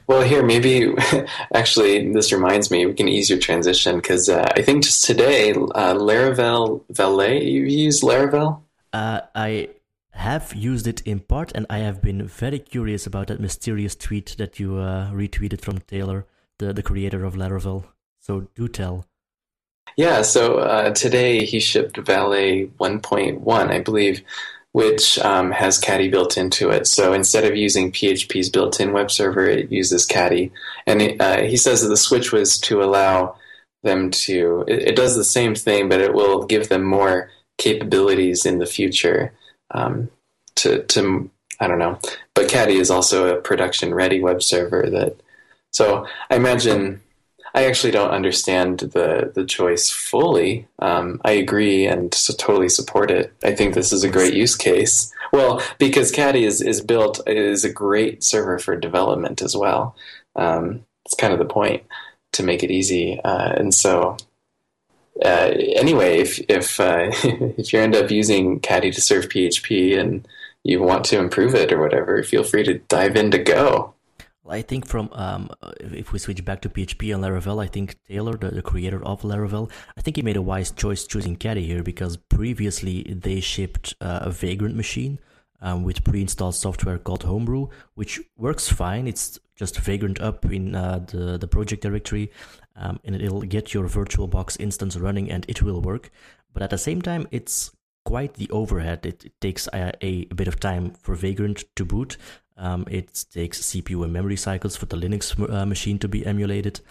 Well, here maybe actually this reminds me we can ease your transition because uh, I think just today uh, Laravel Valet you use Laravel. Uh, I have used it in part, and I have been very curious about that mysterious tweet that you uh, retweeted from Taylor, the the creator of Laravel. So do tell. Yeah, so uh, today he shipped Valet 1.1, I believe, which um, has Caddy built into it. So instead of using PHP's built-in web server, it uses Caddy. And it, uh, he says that the switch was to allow them to. It, it, does the same thing, but it will give them more capabilities in the future. Um, to to I don't know, but Caddy is also a production-ready web server that. So I imagine I actually don't understand the the choice fully. Um, I agree and so totally support it. I think this is a great use case. Well, because Caddy is is built is a great server for development as well. Um, it's kind of the point to make it easy, uh, and so. Uh, anyway, if if uh, if you end up using Caddy to serve PHP and you want to improve it or whatever, feel free to dive into Go. I think from um, if we switch back to PHP and Laravel, I think Taylor, the, the, creator of Laravel, I think he made a wise choice choosing Caddy here because previously they shipped uh, a Vagrant machine um, with pre-installed software called Homebrew, which works fine. It's just Vagrant up in uh, the the project directory, um, and it'll get your VirtualBox instance running, and it will work. But at the same time, it's quite the overhead. It, it takes a, a, bit of time for Vagrant to boot, um, it takes CPU and memory cycles for the Linux uh, machine to be emulated.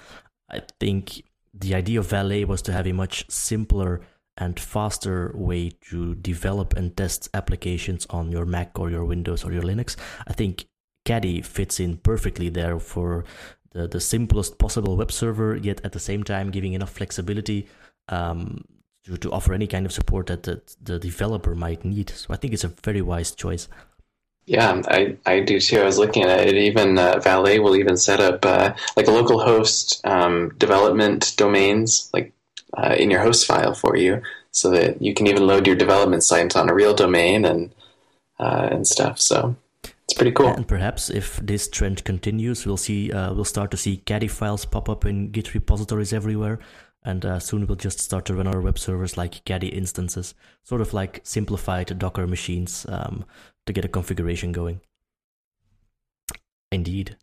I think the idea of Valet was to have a much simpler and faster way to develop and test applications on your Mac or your Windows or your Linux. I think Caddy fits in perfectly there for the, the simplest possible web server, yet at the same time giving enough flexibility um, to, to offer any kind of support that the, the developer might need. So I think it's a very wise choice. Yeah, I, I do too. I was looking at it. Even uh, Valet will even set up uh, like a local host um, development domains like uh, in your host file for you, so that you can even load your development site on a real domain and uh, and stuff. So it's pretty cool. And perhaps if this trend continues, we'll see uh, we'll start to see Caddy files pop up in Git repositories everywhere. And uh, soon we'll just start to run our web servers like Caddy instances, sort of like simplified Docker machines. Um, to get a configuration going. Indeed.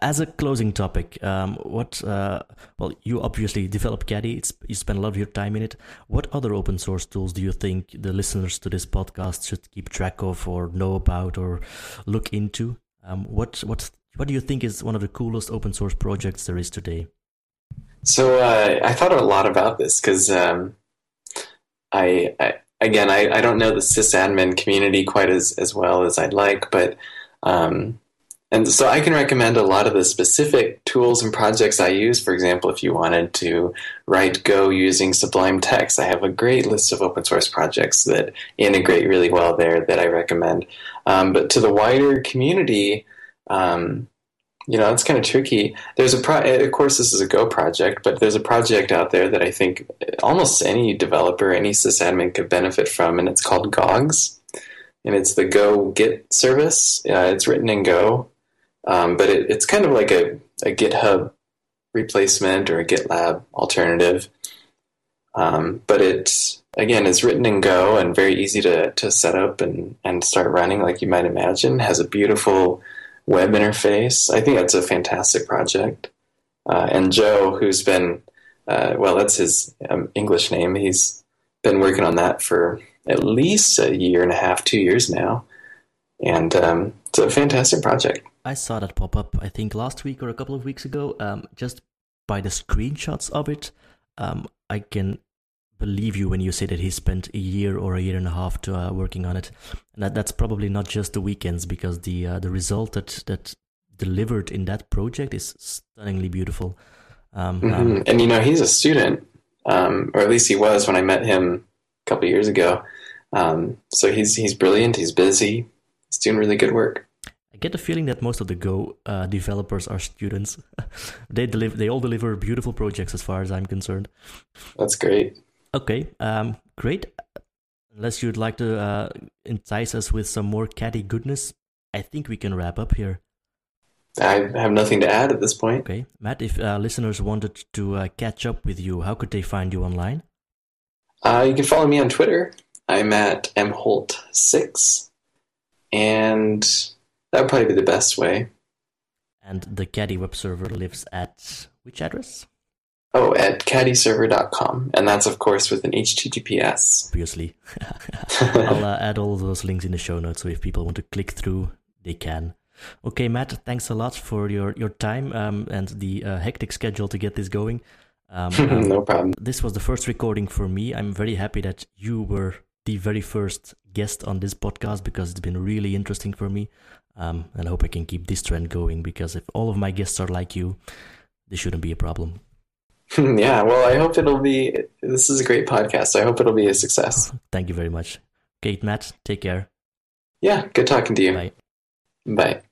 As a closing topic, um, what? Uh, well, you obviously develop Caddy. It's, you spend a lot of your time in it. What other open source tools do you think the listeners to this podcast should keep track of, or know about, or look into? Um, what what what do you think is one of the coolest open source projects there is today? So uh, I thought a lot about this because um, I, I again, I, I don't know the sysadmin community quite as, as well as I'd like, but um, and so I can recommend a lot of the specific tools and projects I use. For example, if you wanted to write Go using Sublime Text, I have a great list of open source projects that integrate really well there that I recommend. Um, but to the wider community, um, you know, it's kind of tricky. There's a pro- of course, this is a Go project, but there's a project out there that I think almost any developer, any sysadmin could benefit from, and it's called Gogs, and it's the Go Git service. Uh, it's written in Go, um, but it, it's kind of like a, a GitHub replacement or a GitLab alternative. Um, but it again is written in Go and very easy to, to set up and, and start running, like you might imagine. Has a beautiful web interface. I think that's a fantastic project. Uh, and Joe, who's been, uh, well, that's his um, English name. He's been working on that for at least a year and a half, two years now. And um, it's a fantastic project. I saw that pop up, I think last week or a couple of weeks ago. Um, just by the screenshots of it, um, I can believe you when you say that he spent a year or a year and a half to uh, working on it. And that, that's probably not just the weekends because the uh, the result that that delivered in that project is stunningly beautiful. Um, mm-hmm. um, and you know, he's a student, um, or at least he was when I met him a couple years ago. Um, so he's he's brilliant. He's busy. He's doing really good work. I get the feeling that most of the Go uh, developers are students. they deliver. They all deliver beautiful projects, as far as I'm concerned. That's great. Okay, um, great. Unless you'd like to uh, entice us with some more caddy goodness, I think we can wrap up here. I have nothing to add at this point. Okay, Matt. If uh, listeners wanted to uh, catch up with you, how could they find you online? Uh, you can follow me on Twitter. I'm at mholt6, and that would probably be the best way. And the Caddy web server lives at which address? Oh, at caddyserver.com. And that's, of course, with an HTTPS. Obviously. I'll uh, add all those links in the show notes so if people want to click through, they can. Okay, Matt, thanks a lot for your, your time um, and the uh, hectic schedule to get this going. Um, um, no problem. This was the first recording for me. I'm very happy that you were the very first guest on this podcast because it's been really interesting for me. Um, and I hope I can keep this trend going because if all of my guests are like you, this shouldn't be a problem. yeah, well, I hope it'll be. This is a great podcast. I hope it'll be a success. Thank you very much. Kate, Matt, take care. Yeah, good talking to you. Bye. Bye.